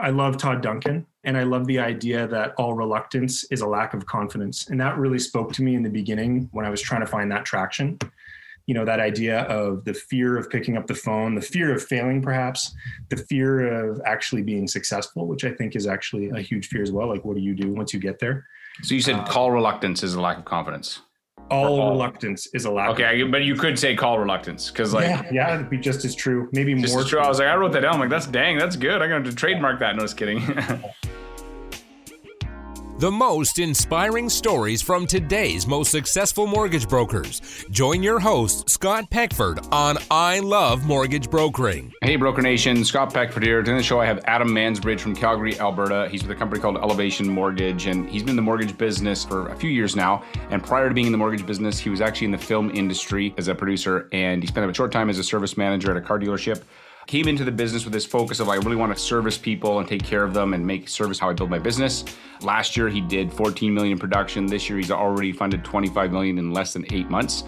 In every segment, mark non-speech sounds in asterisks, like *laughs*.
I love Todd Duncan and I love the idea that all reluctance is a lack of confidence. And that really spoke to me in the beginning when I was trying to find that traction. You know, that idea of the fear of picking up the phone, the fear of failing, perhaps, the fear of actually being successful, which I think is actually a huge fear as well. Like, what do you do once you get there? So you said uh, call reluctance is a lack of confidence all, all, reluctance is a lack. Okay, but you could say call reluctance because like yeah, yeah, it'd be just as true. Maybe more. true. I was like, I wrote that down. I'm like, that's dang, that's good. I'm going to trademark that. No, just kidding. *laughs* the most inspiring stories from today's most successful mortgage brokers. Join your host, Scott Peckford, on I Love Mortgage Brokering. Hey, Broker Nation, Scott Peckford here. Today on the show, I have Adam Mansbridge from Calgary, Alberta. He's with a company called Elevation Mortgage, and he's been in the mortgage business for a few years now. And prior to being in the mortgage business, he was actually in the film industry as a producer, and he spent a short time as a service manager at a car dealership came into the business with this focus of I really want to service people and take care of them and make service how I build my business. Last year he did 14 million in production. This year he's already funded 25 million in less than eight months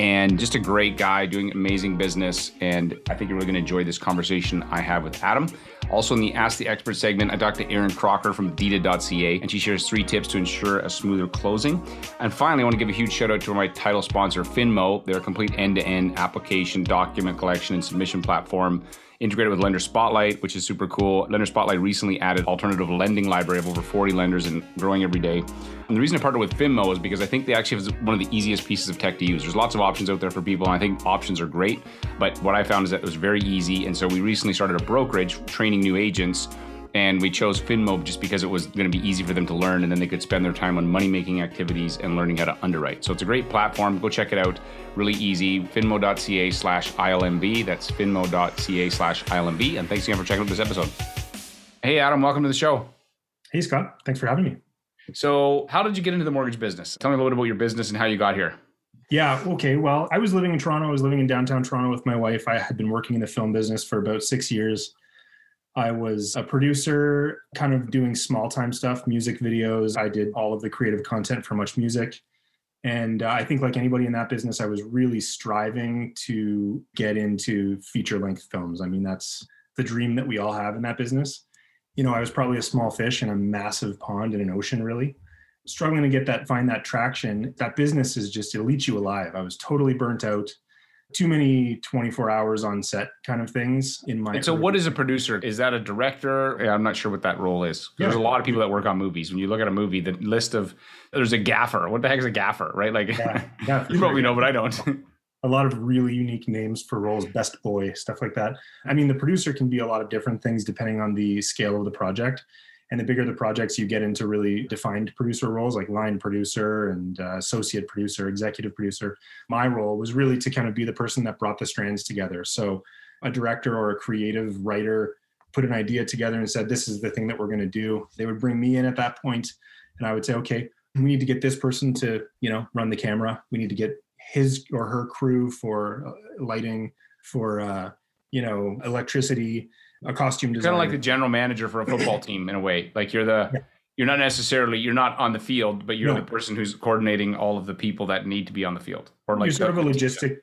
and just a great guy doing amazing business. And I think you're really going to enjoy this conversation I have with Adam. Also, in the Ask the Expert segment, I talked to Erin Crocker from Deeded.ca, and she shares three tips to ensure a smoother closing. And finally, I want to give a huge shout out to my title sponsor, Finmo. They're a complete end to end application, document collection, and submission platform integrated with Lender Spotlight, which is super cool. Lender Spotlight recently added alternative lending library of over 40 lenders and growing every day. And the reason I partnered with Finmo is because I think they actually have one of the easiest pieces of tech to use. There's lots of options out there for people, and I think options are great. But what I found is that it was very easy. And so we recently started a brokerage training new agents and we chose Finmo just because it was going to be easy for them to learn and then they could spend their time on money making activities and learning how to underwrite. So it's a great platform. Go check it out. Really easy. Finmo.ca slash ILMB. That's finmo.ca slash ILMB. And thanks again for checking out this episode. Hey, Adam, welcome to the show. Hey, Scott. Thanks for having me. So, how did you get into the mortgage business? Tell me a little bit about your business and how you got here. Yeah. Okay. Well, I was living in Toronto. I was living in downtown Toronto with my wife. I had been working in the film business for about six years. I was a producer, kind of doing small time stuff, music videos. I did all of the creative content for Much Music. And uh, I think, like anybody in that business, I was really striving to get into feature length films. I mean, that's the dream that we all have in that business. You know, I was probably a small fish in a massive pond in an ocean, really. Struggling to get that, find that traction. That business is just, it eats you alive. I was totally burnt out too many 24 hours on set kind of things in my and so what is a producer? Is that a director? Yeah, i'm not sure what that role is. Yeah. there's a lot of people that work on movies. When you look at a movie the list of there's a gaffer. What the heck is a gaffer right? Like yeah, *laughs* yeah, you probably know but i don't. *laughs* A lot of really unique names for roles best boy stuff like that. I mean the producer can be a lot of different things depending on the scale of the project and the bigger the projects you get into really defined producer roles like line producer and uh, associate producer executive producer my role was really to kind of be the person that brought the strands together. So a director or a creative writer put an idea together and said this is the thing that we're going to do. They would bring me in at that point and i would say okay we need to get this person to you know run the camera. We need to get his or her crew for uh, lighting for uh, you know electricity a costume designer. Kind of like the general manager for a football *clears throat* team in a way. Like you're the yeah. you're not necessarily you're not on the field, but you're no. the person who's coordinating all of the people that need to be on the field. Or like you're sort of a logistic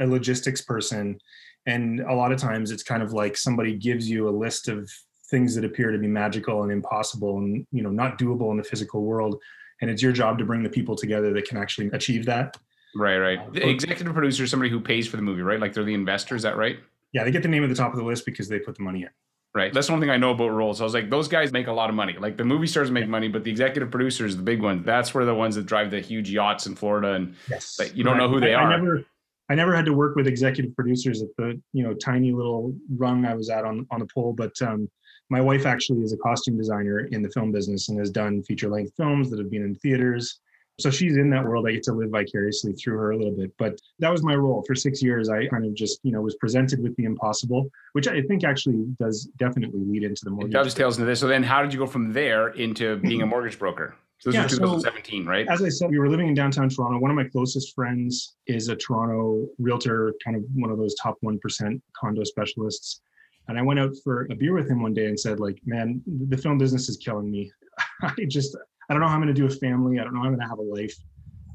a logistics person. And a lot of times it's kind of like somebody gives you a list of things that appear to be magical and impossible and you know not doable in the physical world. And it's your job to bring the people together that can actually achieve that. Right, right. Uh, the executive producer is somebody who pays for the movie, right? Like they're the investor, is that right? Yeah, they get the name at the top of the list because they put the money in. Right. That's one thing I know about roles. I was like, those guys make a lot of money. Like the movie stars make money, but the executive producers, the big one, that's where the ones that drive the huge yachts in Florida and yes. like, you don't right. know who they I, are. I never, I never had to work with executive producers at the you know tiny little rung I was at on on the pole, but um, my wife actually is a costume designer in the film business and has done feature length films that have been in theaters. So she's in that world. I get to live vicariously through her a little bit. But that was my role for six years. I kind of just, you know, was presented with the impossible, which I think actually does definitely lead into the mortgage. It dovetails into this. So then how did you go from there into being a mortgage broker? So this yeah, was 2017, so, right? As I said, we were living in downtown Toronto. One of my closest friends is a Toronto realtor, kind of one of those top 1% condo specialists. And I went out for a beer with him one day and said, like, man, the film business is killing me. *laughs* I just, I don't know how I'm going to do a family. I don't know how I'm going to have a life.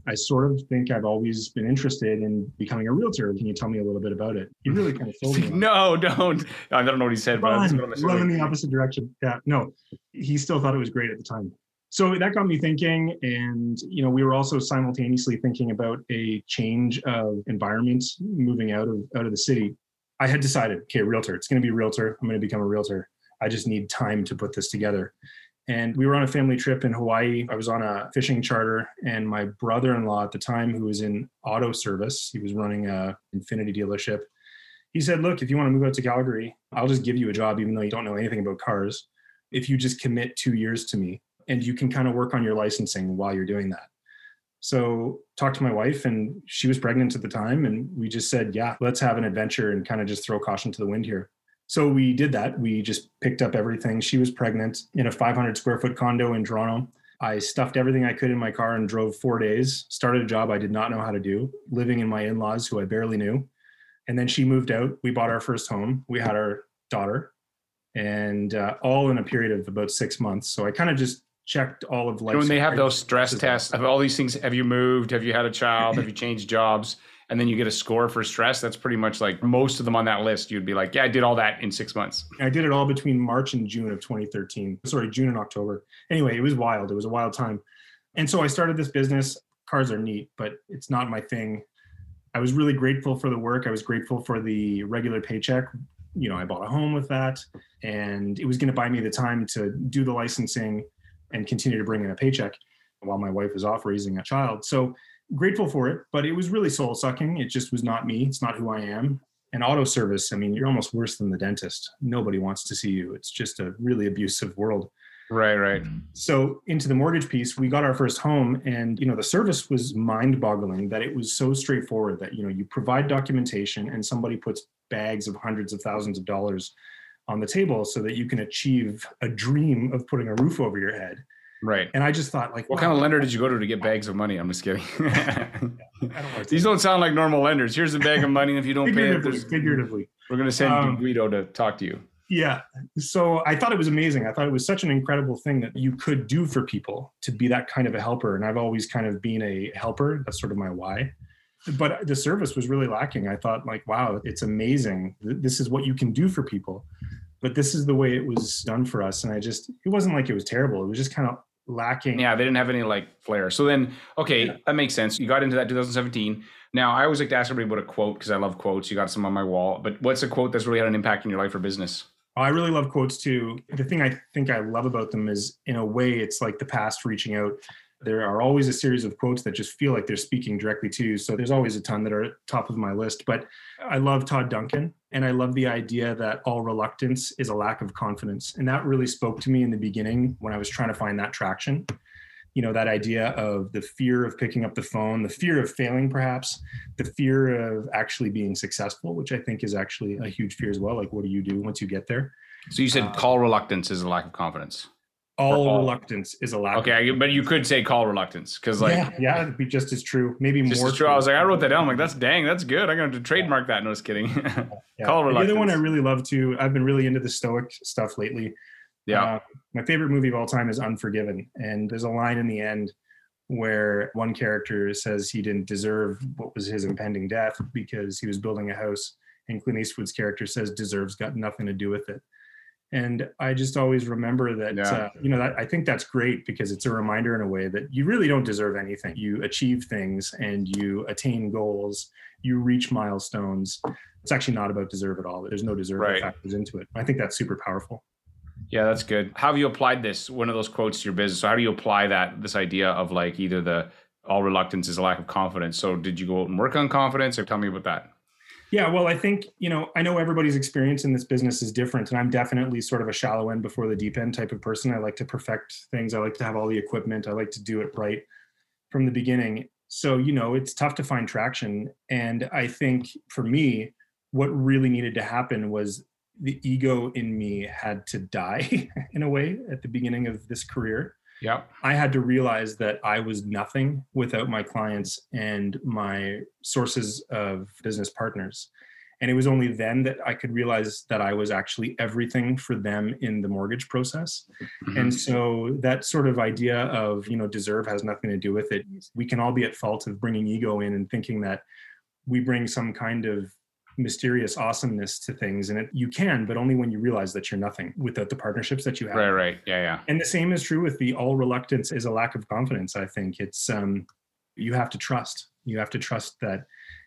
I sort of think I've always been interested in becoming a realtor. Can you tell me a little bit about it? He really kind of sold me. *laughs* no, don't. I don't know what he said, but run, run in the opposite direction. Yeah, no, he still thought it was great at the time. So that got me thinking, and you know, we were also simultaneously thinking about a change of environment, moving out of out of the city. I had decided, okay, realtor. It's going to be realtor. I'm going to become a realtor. I just need time to put this together. And we were on a family trip in Hawaii. I was on a fishing charter, and my brother in law at the time, who was in auto service, he was running a Infiniti dealership. He said, Look, if you want to move out to Calgary, I'll just give you a job, even though you don't know anything about cars, if you just commit two years to me and you can kind of work on your licensing while you're doing that. So talked to my wife and she was pregnant at the time and we just said, yeah, let's have an adventure and kind of just throw caution to the wind here. So we did that. We just picked up everything. She was pregnant in a 500 square foot condo in Toronto. I stuffed everything I could in my car and drove four days, started a job I did not know how to do, living in my in laws who I barely knew. And then she moved out. We bought our first home. We had our daughter, and uh, all in a period of about six months. So I kind of just checked all of life. when they have those stress tests of all these things, have you moved? Have you had a child? have you changed jobs? And then you get a score for stress, that's pretty much like most of them on that list. You'd be like, yeah, I did all that in six months. I did it all between March and June of 2013. Sorry, June and October. Anyway, it was wild. It was a wild time. And so I started this business. Cars are neat, but it's not my thing. I was really grateful for the work. I was grateful for the regular paycheck. You know, I bought a home with that, and it was going to buy me the time to do the licensing and continue to bring in a paycheck while my wife was off raising a child. So grateful for it, but it was really soul sucking. It just was not me. It's not who I am. And auto service, I mean, you're almost worse than the dentist. Nobody wants to see you. It's just a really abusive world. Right, right. Mm. So into the mortgage piece, we got our first home and you know the service was mind-boggling that it was so straightforward that you know you provide documentation and somebody puts bags of hundreds of thousands of dollars on the table so that you can achieve a dream of putting a roof over your head Right. And I just thought, like, what wow. kind of lender did you go to to get bags of money? I'm just kidding. *laughs* don't *laughs* These don't sound like normal lenders. Here's a bag of money. If you don't pay it, figuratively, we're going to send um, Guido to talk to you. Yeah. So I thought it was amazing. I thought it was such an incredible thing that you could do for people to be that kind of a helper. And I've always kind of been a helper. That's sort of my why. But the service was really lacking. I thought, like, wow, it's amazing. This is what you can do for people but this is the way it was done for us and i just it wasn't like it was terrible it was just kind of lacking. Yeah, they didn't have any like flair. So then, okay, yeah. that makes sense. You got into that 2017. Now, I always like to ask everybody about a quote because I love quotes. You got some on my wall, but what's a quote that's really had an impact in your life or business? Oh, I really love quotes too. The thing I think I love about them is, in a way, it's like the past reaching out there are always a series of quotes that just feel like they're speaking directly to you. So there's always a ton that are top of my list. But I love Todd Duncan and I love the idea that all reluctance is a lack of confidence. And that really spoke to me in the beginning when I was trying to find that traction. You know, that idea of the fear of picking up the phone, the fear of failing, perhaps, the fear of actually being successful, which I think is actually a huge fear as well. Like, what do you do once you get there? So you said uh, call reluctance is a lack of confidence all, all, reluctance is allowed. Okay, but you could say call reluctance because like yeah, yeah, it'd be just as true, maybe just more. As true. true. I was like, I wrote that down. I'm like, that's dang, that's good. I'm going to trademark that. No, just kidding. *laughs* yeah. call reluctance. The other one I really love too. I've been really into the Stoic stuff lately. Yeah, uh, my favorite movie of all time is Unforgiven, and there's a line in the end where one character says he didn't deserve what was his impending death because he was building a house, and Clint Eastwood's character says deserves got nothing to do with it and i just always remember that yeah. uh, you know that, i think that's great because it's a reminder in a way that you really don't deserve anything. You achieve things and you attain goals. You reach milestones. It's actually not about deserve at all. There's no deserve right. factors into it. I think that's super powerful. Yeah that's good. How have you applied this? One of those quotes to your business. So how do you apply that this idea of like either the all reluctance is a lack of confidence? So did you go out and work on confidence? Or tell me about that yeah, well, I think, you know, I know everybody's experience in this business is different. And I'm definitely sort of a shallow end before the deep end type of person. I like to perfect things. I like to have all the equipment. I like to do it right from the beginning. So, you know, it's tough to find traction. And I think for me, what really needed to happen was the ego in me had to die *laughs* in a way at the beginning of this career. Yeah. I had to realize that I was nothing without my clients and my sources of business partners. And it was only then that I could realize that I was actually everything for them in the mortgage process. Mm-hmm. And so that sort of idea of, you know, deserve has nothing to do with it. We can all be at fault of bringing ego in and thinking that we bring some kind of mysterious awesomeness to things and it, you can but only when you realize that you're nothing without the partnerships that you have. Right right. Yeah yeah. And the same is true with the all reluctance is a lack of confidence i think. It's um you have to trust. You have to trust that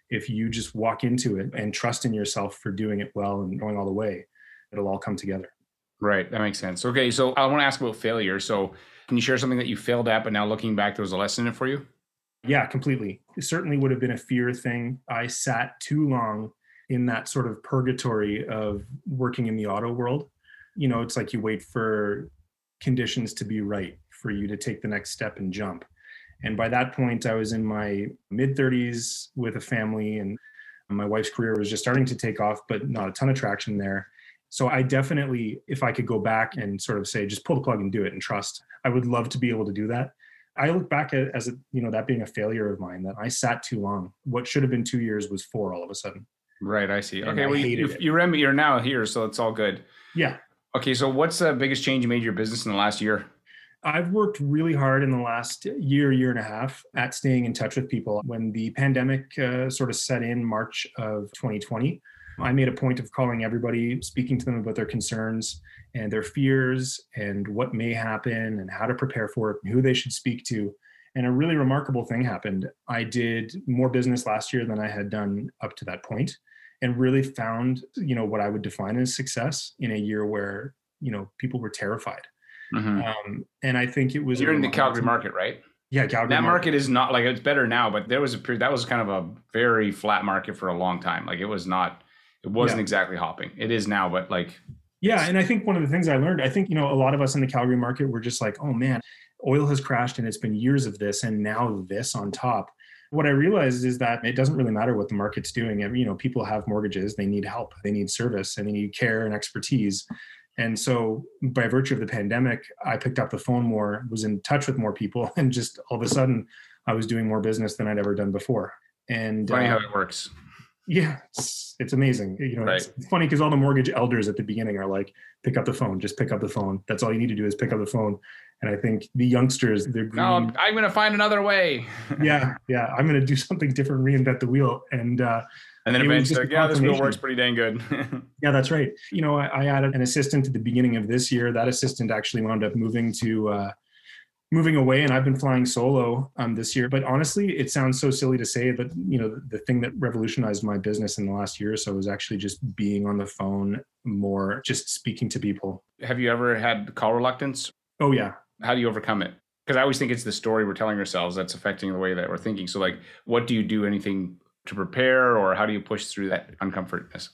if you just walk into it and trust in yourself for doing it well and going all the way it'll all come together. Right. That makes sense. Okay so i want to ask about failure. So can you share something that you failed at but now looking back there was a lesson in it for you? Yeah completely. It certainly would have been a fear thing. I sat too long in that sort of purgatory of working in the auto world. You know, it's like you wait for conditions to be right for you to take the next step and jump. And by that point, I was in my mid 30s with a family, and my wife's career was just starting to take off, but not a ton of traction there. So I definitely, if I could go back and sort of say, just pull the plug and do it and trust, I would love to be able to do that. I look back at as a, you know that being a failure of mine that I sat too long. What should have been two years was four all of a sudden. Right, I see. And okay, I well, you, you remember you're now here, so it's all good. Yeah. Okay, so what's the biggest change you made your business in the last year? I've worked really hard in the last year, year and a half at staying in touch with people. When the pandemic uh, sort of set in March of 2020, I made a point of calling everybody, speaking to them about their concerns and their fears and what may happen and how to prepare for it, and who they should speak to. And a really remarkable thing happened. I did more business last year than I had done up to that point and really found you know what i would define as success in a year where you know people were terrified mm-hmm. um, and i think it was you're in the calgary market right yeah calgary that market. market is not like it's better now but there was a period that was kind of a very flat market for a long time like it was not it wasn't yeah. exactly hopping it is now but like yeah and i think one of the things i learned i think you know a lot of us in the calgary market were just like oh man oil has crashed and it's been years of this and now this on top what I realized is that it doesn't really matter what the market's doing. You know, people have mortgages, they need help, they need service, and they need care and expertise. And so, by virtue of the pandemic, I picked up the phone more, was in touch with more people, *laughs* and just all of a sudden, I was doing more business than I'd ever done before. And funny uh, how it works. Yeah, it's, it's amazing. You know, right. it's, it's funny because all the mortgage elders at the beginning are like, "Pick up the phone, just pick up the phone. That's all you need to do is pick up the phone." And I think the youngsters, they're green. no, I'm going to find another way. *laughs* yeah, yeah, I'm going to do something different, reinvent the wheel, and uh, and then eventually, yeah, this wheel works pretty dang good. *laughs* yeah, that's right. You know, I, I, added an assistant at the beginning of this year. That assistant actually wound up moving to uh, moving away, and I've been flying solo um, this year. But honestly, it sounds so silly to say, but you know, the, thing that revolutionized my business in the last year or so was actually just being on the phone more, just speaking to people. Have you ever had call reluctance? Oh yeah, how do you overcome it? Because I always think it's the story we're telling ourselves that's affecting the way that we're thinking. So, like, what do you do? Anything to prepare, or how do you push through that uncomfortness?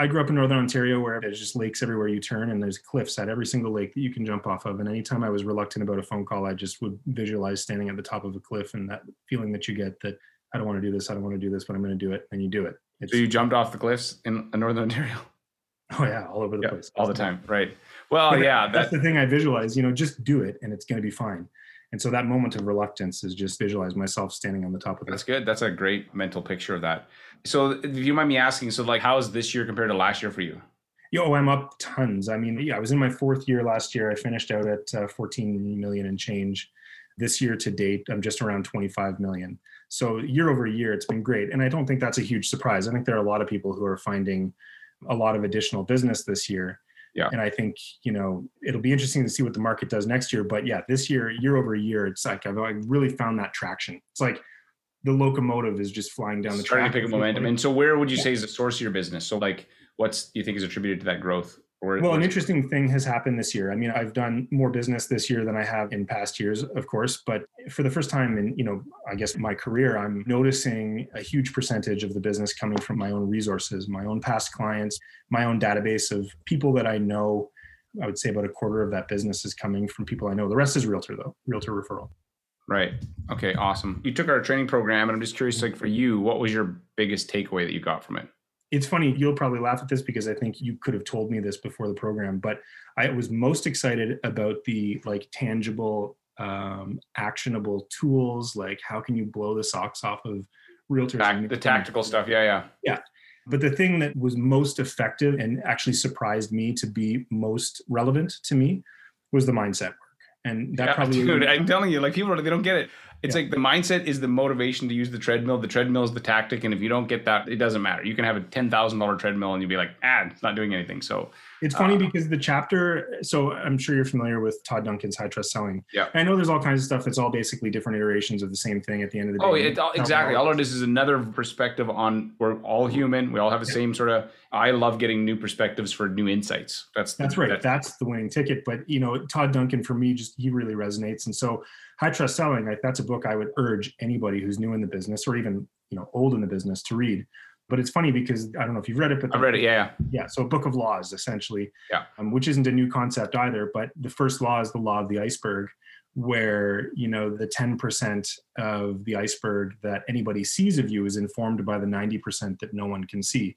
I grew up in Northern Ontario where there's just lakes everywhere you turn and there's cliffs at every single lake that you can jump off of. And anytime I was reluctant about a phone call, I just would visualize standing at the top of a cliff and that feeling that you get that I don't want to do this, I don't want to do this, but I'm going to do it. And you do it. It's, so you jumped off the cliffs in Northern Ontario? *laughs* Oh yeah, all over the yep, place. All the time. Right. Well, but yeah, that's the thing I visualize. You know, just do it, and it's going to be fine. And so that moment of reluctance is just visualize myself standing on the top of that. That's good. That's a great mental picture of that. So, if you mind me asking, so like, how is this year compared to last year for you? Yo, I'm up tons. I mean, yeah, I was in my fourth year last year. I finished out at uh, 14 million and change. This year to date, I'm just around 25 million. So year over year, it's been great. And I don't think that's a huge surprise. I think there are a lot of people who are finding a lot of additional business this year. Yeah. And I think, you know, it'll be interesting to see what the market does next year. But yeah, this year, year over year, it's like I've really found that traction. It's like the locomotive is just flying down the Starting track. to pick up momentum. And so where would you say is the source of your business? So like what's do you think is attributed to that growth? Or well, an interesting thing has happened this year. I mean, I've done more business this year than I have in past years, of course. But for the first time in, you know, I guess my career, I'm noticing a huge percentage of the business coming from my own resources, my own past clients, my own database of people that I know. I would say about a quarter of that business is coming from people I know. The rest is realtor, though, realtor referral. Right. Okay. Awesome. You took our training program, and I'm just curious, like for you, what was your biggest takeaway that you got from it? It's funny you'll probably laugh at this because i think you could have told me this before the program but i was most excited about the like tangible um, actionable tools like how can you blow the socks off of realtors the tactical stuff yeah yeah yeah But the thing that was most effective and actually surprised me to be most relevant to me was the mindset work. And that Yeah, probably dude, I'm *laughs* telling you, like people they don't get it. It's like the mindset is the motivation to use the treadmill. The treadmill is the tactic, and if you don't get that, it doesn't matter. You can have a ten thousand dollar treadmill, and you'll be like, ah, it's not doing anything. So It's funny Uh, because the chapter, so I'm sure you're familiar with Todd Duncan's high trust selling. Yeah. I know there's all kinds of stuff that's all basically different iterations of the same thing at the end of the day. Oh, it, all- exactly. All of this is another perspective on we're all human. We all have the same sort of. I love getting new perspectives for new insights. That's the- That's right. that- that's the winning ticket. But you know, Todd Duncan for me, just he really resonates. And so, high trust selling, like that's a book I would urge anybody who's new in the business or even you know old in the business to read. But it's funny because I don't know if you've read it, but I read it. Yeah, yeah. yeah so a book of laws essentially Yeah. um, which isn't a new concept either but the first law is the law of the iceberg where you know the 10% of the iceberg that anybody sees of you is informed by the 90% that no one can see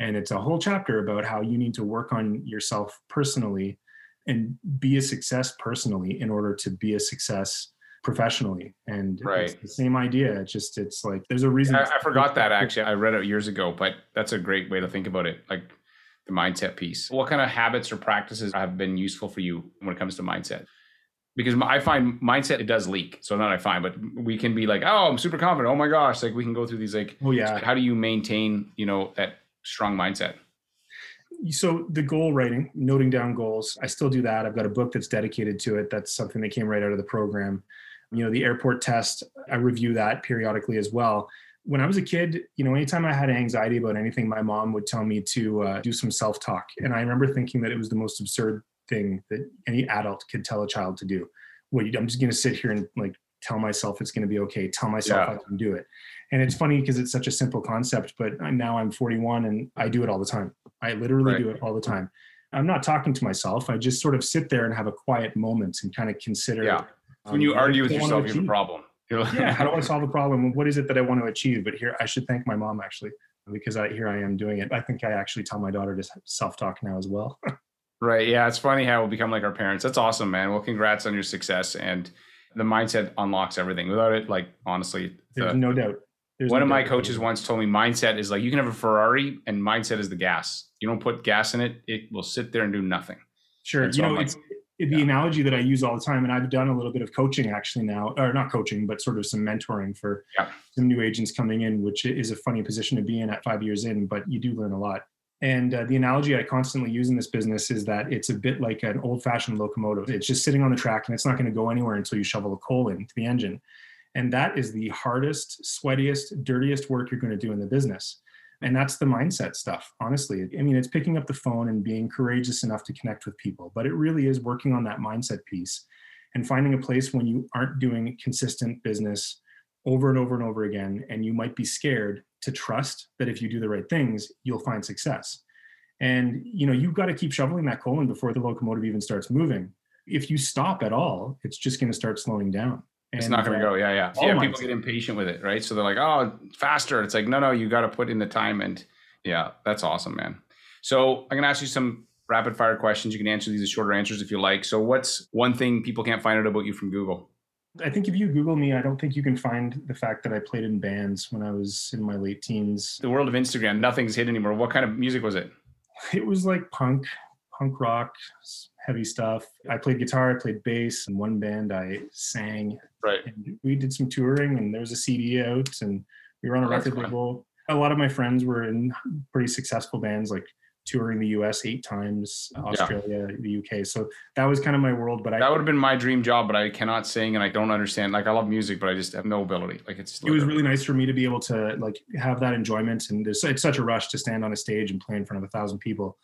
and it's a whole chapter about how you need to work on yourself personally and be a success personally in order to be a success professionally and it's Right. the same idea it's just it's like there's a reason I, I forgot that actually. I read it years ago, but that's a great way to think about it. Like the mindset piece. What kind of habits or practices have been useful for you when it comes to mindset? Because I find mindset it does leak. So not I find, but we can be like, oh, I'm super confident. Oh my gosh, like we can go through these like. oh yeah How do you maintain, you know, that strong mindset? so the goal writing noting down goals i still do that i've got a book that's dedicated to it that's something that came right out of the program you know the airport test i review that periodically as well. When i was a kid you know anytime i had anxiety about anything my mom would tell me to uh, do some self-talk. And i remember thinking that it was the most absurd thing that any adult could tell a child to do. What i'm just going to sit here and like tell myself it's going to be okay tell myself Yeah. i can do it. And it's funny because it's such a simple concept but now i'm 41 and i do it all the time. I literally Right. do it all the time. I'm not talking to myself. I just sort of sit there and have a quiet moment and kind of consider Yeah. Um, When you argue with yourself, you have a problem. Like, yeah how do i *laughs* solve a problem what is it that i want to achieve but here i should thank my mom actually because I, here i am doing it i think i actually tell my daughter to self-talk now as well *laughs* Right. Yeah. It's funny how we become like our parents. That's awesome, man. Well, congrats on your success. And the mindset unlocks everything. Without it, like, honestly, there's the- no doubt There's one no of my coaches once told me mindset is like you can have a Ferrari and mindset is the gas. You don't put gas in it, it will sit there and do nothing. Sure. And You so know, like- it's it, the yeah. analogy that I use all the time, and I've done a little bit of coaching actually now, or not coaching, but sort of some mentoring for Yeah. some new agents coming in, which is a funny position to be in at five years in, but you do learn a lot. And uh, the analogy I constantly use in this business is that it's a bit like an old fashioned locomotive. It's just sitting on the track and it's not going to go anywhere until you shovel a coal into the engine. And that is the hardest, sweatiest, dirtiest work you're going to do in the business. And that's the mindset stuff, honestly. I mean, it's picking up the phone and being courageous enough to connect with people, but it really is working on that mindset piece and finding a place when you aren't doing consistent business over and over and over again. And you might be scared to trust that if you do the right things, you'll find success. And you know, you've got to keep shoveling that coal in before the locomotive even starts moving. If you stop at all, it's just going to start slowing down. It's And, not going to uh, go. Yeah, yeah. Yeah, people get impatient with it, right? So they're like, "Oh, faster." It's like, "No, no, you got to put in the time." And yeah, that's awesome, man. So I'm going to ask you some rapid fire questions. You can answer these as shorter answers if you like. So what's one thing people can't find out about you from Google? I think if you Google me, I don't think you can find the fact that I played in bands when I was in my late teens. The world of Instagram, nothing's hid anymore. What kind of music was it? It was like punk, punk rock, s- heavy stuff. I played guitar, I played bass. In one band, I sang. Right. And we did some touring, and there was a CD out, and we were on a Oh, record label. A lot of my friends were in pretty successful bands, like touring the US eight times, Australia, the UK. So that was kind of my world. But I, That would have been my dream job, but I cannot sing and I don't understand. Like I love music, but I just have no ability. Like it's it was really nice for me to be able to like have that enjoyment and there's it's such a rush to stand on a stage and play in front of a thousand people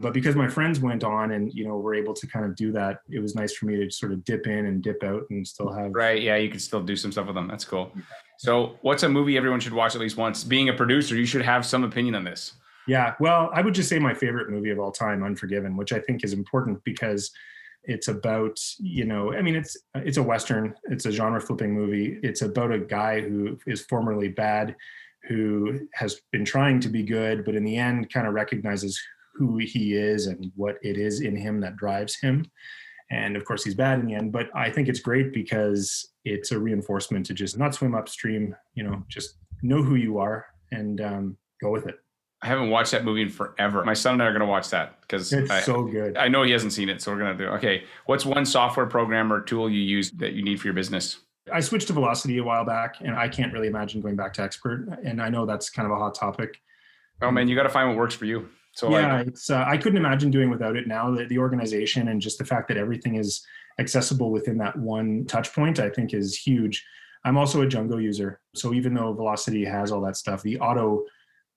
but because my friends went on and you know were able to kind of do that it was nice for me to sort of dip in and dip out and still have right. Yeah, you could still do some stuff with them. That's cool. So, what's a movie everyone should watch at least once? Being a producer, you should have some opinion on this. yeah well i would just say my favorite movie of all time unforgiven which i think is important because it's about you know i mean it's it's a western it's a genre flipping movie it's about a guy who is formerly bad who has been trying to be good but in the end kind of recognizes who he is and what it is in him that drives him and of course he's bad in the end but i think it's great because it's a reinforcement to just not swim upstream you know just know who you are and um, go with it I haven't watched that movie in forever. My son and I are going to watch that because It's I, so good. I know he hasn't seen it, so we're going to do. Okay, what's one software program or tool you use that you need for your business? I switched to Velocity a while back, and I can't really imagine going back to Expert. And I know that's kind of a hot topic. Oh man, you got to find what works for you. So yeah, like, it's uh, I couldn't imagine doing without it now. The, the organization and just the fact that everything is accessible within that one touch point, I think is huge. I'm also a Jungo user, so even though Velocity has all that stuff, the auto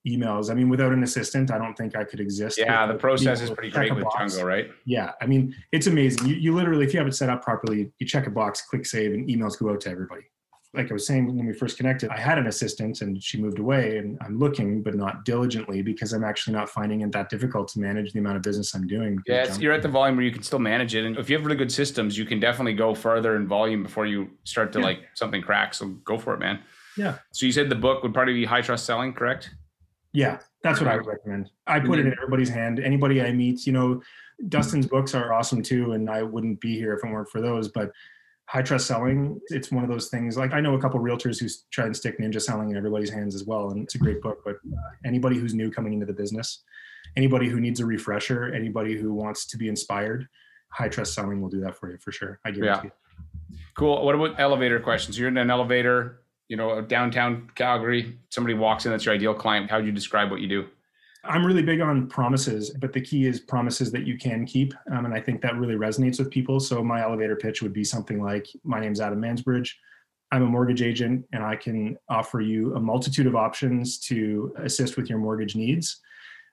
emails. I mean, without an assistant, I don't think I could exist. yeah, the process is pretty great with box. Jungo, right? Yeah, I mean, it's amazing. You, you literally, if you have it set up properly, you check a box, click save, and emails go out to everybody. Like I was saying when we first connected, I had an assistant and she moved away, and I'm looking, but not diligently because I'm actually not finding it that difficult to manage the amount of business I'm doing. Yeah, it's, you're at the volume where you can still manage it, and if you have really good systems, you can definitely go further in volume before you start to Yeah. like something crack. So go for it, man. Yeah. So you said the book would probably be high trust selling, correct? Yeah, that's what I would recommend. I put it mm-hmm. in everybody's hand. Anybody I meet, you know, Dustin's books are awesome too, and I wouldn't be here if it weren't for those. But high trust selling, it's one of those things. Like I know a couple realtors who try and stick ninja selling in everybody's hands as well, and it's a great book. But uh, anybody who's new coming into the business, anybody who needs a refresher, anybody who wants to be inspired, high trust selling will do that for you for sure. I guarantee. Yeah. Cool. What about elevator questions? You're in an elevator, you know, downtown Calgary. Somebody walks in, that's your ideal client. How would you describe what you do? I'm really big on promises, but the key is promises that you can keep. Um, and I think that really resonates with people. So my elevator pitch would be something like My name's Adam Mansbridge. I'm a mortgage agent and I can offer you a multitude of options to assist with your mortgage needs.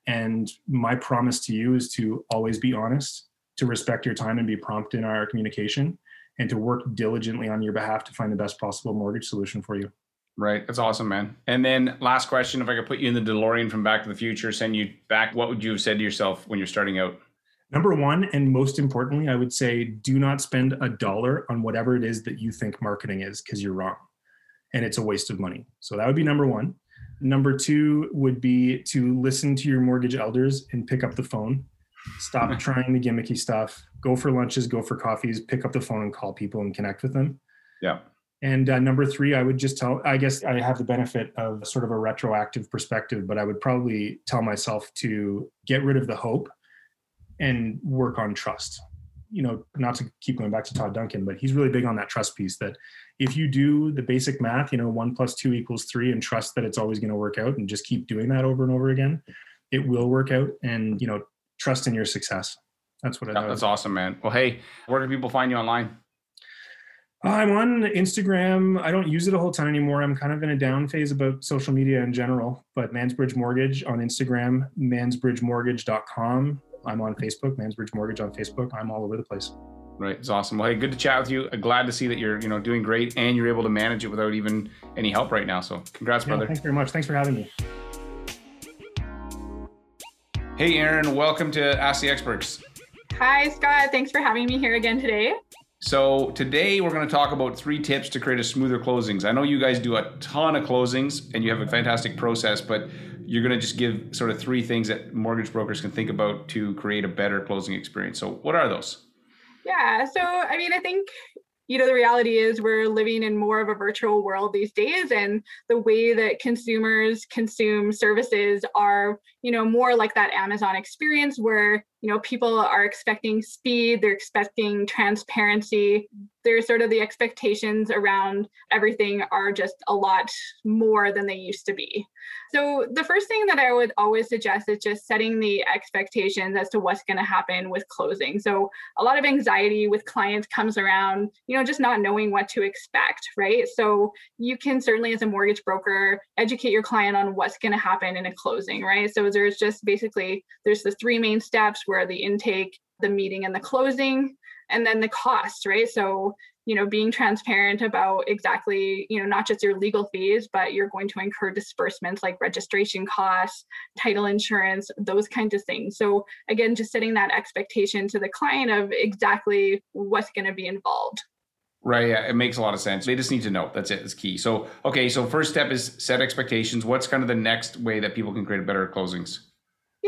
And my promise to you is to always be honest, to respect your time and be prompt in our communication, and to work diligently on your behalf to find the best possible mortgage solution for you. Right. That's awesome, man. And then last question, if I could put you in the DeLorean from Back to the Future, send you back, what would you have said to yourself when you're starting out? Number one, and most importantly, I would say do not spend a dollar on whatever it is that you think marketing is because you're wrong and it's a waste of money. So that would be number one. Number two would be to listen to your mortgage elders and pick up the phone. Stop *laughs* trying the gimmicky stuff. Go for lunches, go for coffees, pick up the phone and call people and connect with them. Yeah. And uh, number three, I would just tell, I guess I have the benefit of sort of a retroactive perspective, but I would probably tell myself to get rid of the hope and work on trust. You know, not to keep going back to Todd Duncan, but he's really big on that trust piece that if you do the basic math, you know, one plus two equals three and trust that it's always going to work out and just keep doing that over and over again, it will work out. And, you know, trust in your success. That's what I Yeah, that's awesome, man. Well, hey, where can people find you online? Uh, I'm on Instagram. I don't use it a whole ton anymore. I'm kind of in a down phase about social media in general, but Mansbridge Mortgage on Instagram, mansbridgemortgage.com. I'm on Facebook, Mansbridge Mortgage on Facebook. I'm all over the place. Right. It's awesome. Well, hey, good to chat with you. Uh, glad to see that you're, you know, doing great and you're able to manage it without even any help right now. So congrats, Yeah, brother. thanks very much. Thanks for having me. Hey, Aaron, welcome to Ask the Experts. Hi, Scott. Thanks for having me here again today. So today we're going to talk about three tips to create a smoother closings. I know you guys do a ton of closings and you have a fantastic process, but you're going to just give sort of three things that mortgage brokers can think about to create a better closing experience. So what are those? Yeah. So, I mean, I think, you know, the reality is we're living in more of a virtual world these days, and the way that consumers consume services are, you know, more like that Amazon experience where, you know, people are expecting speed, they're expecting transparency. There's sort of the expectations around everything are just a lot more than they used to be. So, the first thing that I would always suggest is just setting the expectations as to what's going to happen with closing. So, a lot of anxiety with clients comes around, you know, just not knowing what to expect, right? So, you can certainly, as a mortgage broker, educate your client on what's going to happen in a closing, right? So, there's just basically there's the three main steps where the intake, the meeting, and the closing, and then the cost, right? So, you know being transparent about exactly you know not just your legal fees but you're going to incur disbursements like registration costs title insurance those kinds of things so again just setting that expectation to the client of exactly what's going to be involved Right. It makes a lot of sense. They just need to know. That's it. It's key. So, okay. So, first step is set expectations. What's kind of the next way that people can create better closings?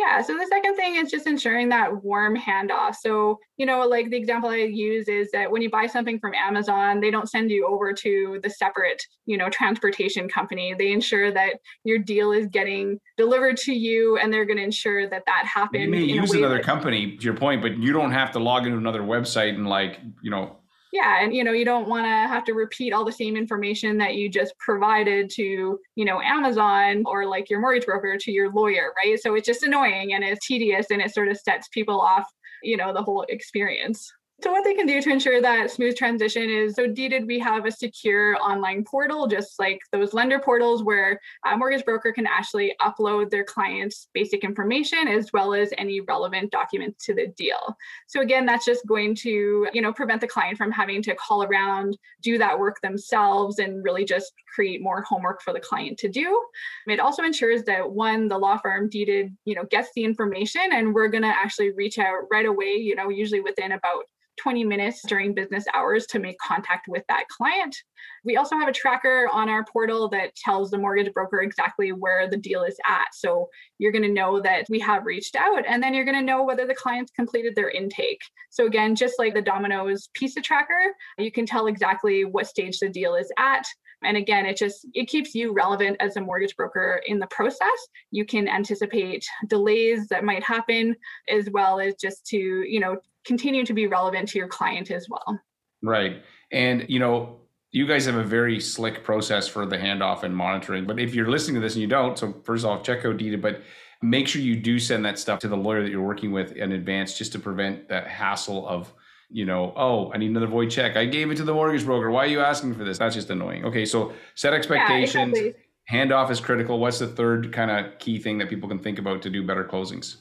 Yeah. So the second thing is just ensuring that warm handoff. So, you know, like the example I use is that when you buy something from Amazon, they don't send you over to the separate, you know, transportation company. They ensure that your deal is getting delivered to you and they're going to ensure that that happens. You may use another that, company to your point, but you don't have to log into another website and like, you know, yeah and you know you don't want to have to repeat all the same information that you just provided to you know amazon or like your mortgage broker to your lawyer right? So it's just annoying and it's tedious and it sort of sets people off you know the whole experience so what they can do to ensure that smooth transition is so Deeded, we have a secure online portal, just like those lender portals where a mortgage broker can actually upload their client's basic information as well as any relevant documents to the deal. So again, that's just going to, you know, prevent the client from having to call around, do that work themselves and really just create more homework for the client to do. It also ensures that one, the law firm Deeded, you know, gets the information and we're going to actually reach out right away, you know, usually within about 20 minutes during business hours to make contact with that client. We also have a tracker on our portal that tells the mortgage broker exactly where the deal is at. So you're going to know that we have reached out and then you're going to know whether the client's completed their intake. So again, just like the Domino's pizza tracker, you can tell exactly what stage the deal is at. And again, it just it keeps you relevant as a mortgage broker in the process. You can anticipate delays that might happen as well as just to, you know, continue to be relevant to your client as well. Right. And, you know, you guys have a very slick process for the handoff and monitoring. But if you're listening to this and you don't, so first off, check out Deeded, but make sure you do send that stuff to the lawyer that you're working with in advance just to prevent that hassle of, you know, oh, I need another void check. I gave it to the mortgage broker. Why are you asking for this? That's just annoying. Okay, so set expectations. Yeah, exactly. Handoff is critical. What's the third kind of key thing that people can think about to do better closings?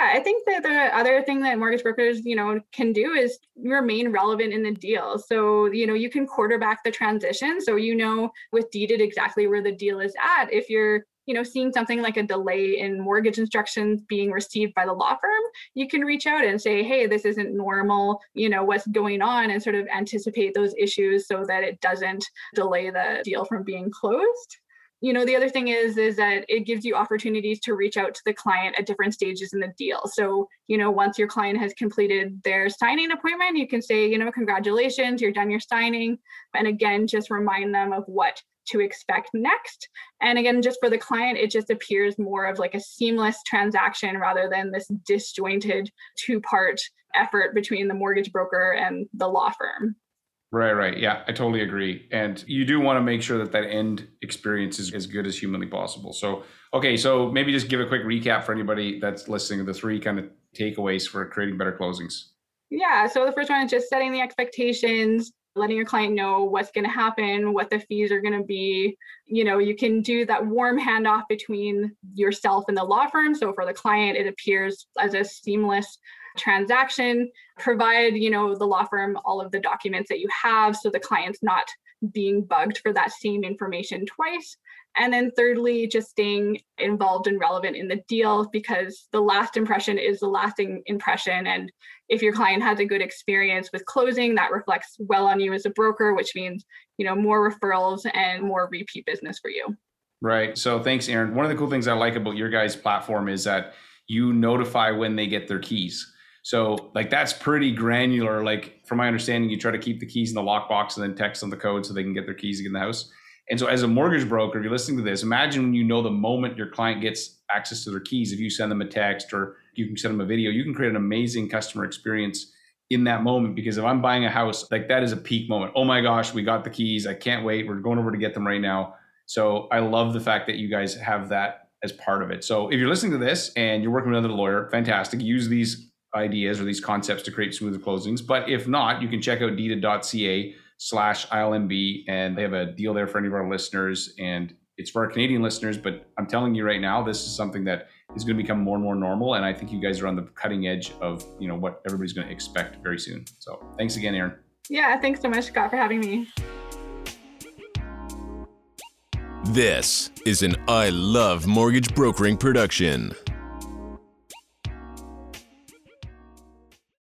Yeah, I think that the other thing that mortgage brokers, you know, can do is remain relevant in the deal. So, you know, you can quarterback the transition. So, you know, with deeded exactly where the deal is at. If you're, you know, seeing something like a delay in mortgage instructions being received by the law firm, you can reach out and say, hey, this isn't normal, you know, what's going on, and sort of anticipate those issues so that it doesn't delay the deal from being closed you know the other thing is is that it gives you opportunities to reach out to the client at different stages in the deal. So you know once your client has completed their signing appointment you can say you know congratulations you're done your signing. And again just remind them of what to expect next. And again just for the client it just appears more of like a seamless transaction rather than this disjointed two part effort between the mortgage broker and the law firm Right, right. Yeah, I totally agree. And you do want to make sure that that end experience is as good as humanly possible. So, okay, so maybe just give a quick recap for anybody that's listening the three kind of takeaways for creating better closings. Yeah, so the first one is just setting the expectations, letting your client know what's going to happen, what the fees are going to be. You know, you can do that warm handoff between yourself and the law firm. So for the client, it appears as a seamless transaction provide you know the law firm all of the documents that you have so the client's not being bugged for that same information twice. And then thirdly just staying involved and relevant in the deal because the last impression is the lasting impression. And if your client has a good experience with closing that reflects well on you as a broker which means you know more referrals and more repeat business for you. Right. So thanks aaron one of the cool things i like about your guys platform is that you notify when they get their keys so like that's pretty granular. Like from my understanding, you try to keep the keys in the lockbox and then text them the code so they can get their keys in the house. And so as a mortgage broker, if you're listening to this, imagine when you know the moment your client gets access to their keys, if you send them a text or you can send them a video, you can create an amazing customer experience in that moment. Because if I'm buying a house, like that is a peak moment. Oh my gosh, we got the keys. I can't wait. We're going over to get them right now. So I love the fact that you guys have that as part of it. So if you're listening to this and you're working with another lawyer, fantastic. Use these ideas or these concepts to create smoother closings. But if not, you can check out deeded.ca slash ILMB and they have a deal there for any of our listeners. And it's for our Canadian listeners, but I'm telling you right now, this is something that is going to become more and more normal. And I think you guys are on the cutting edge of, you know, what everybody's going to expect very soon. So thanks again, Aaron. Yeah, thanks so much, Scott, for having me. This is an I Love Mortgage Brokering production.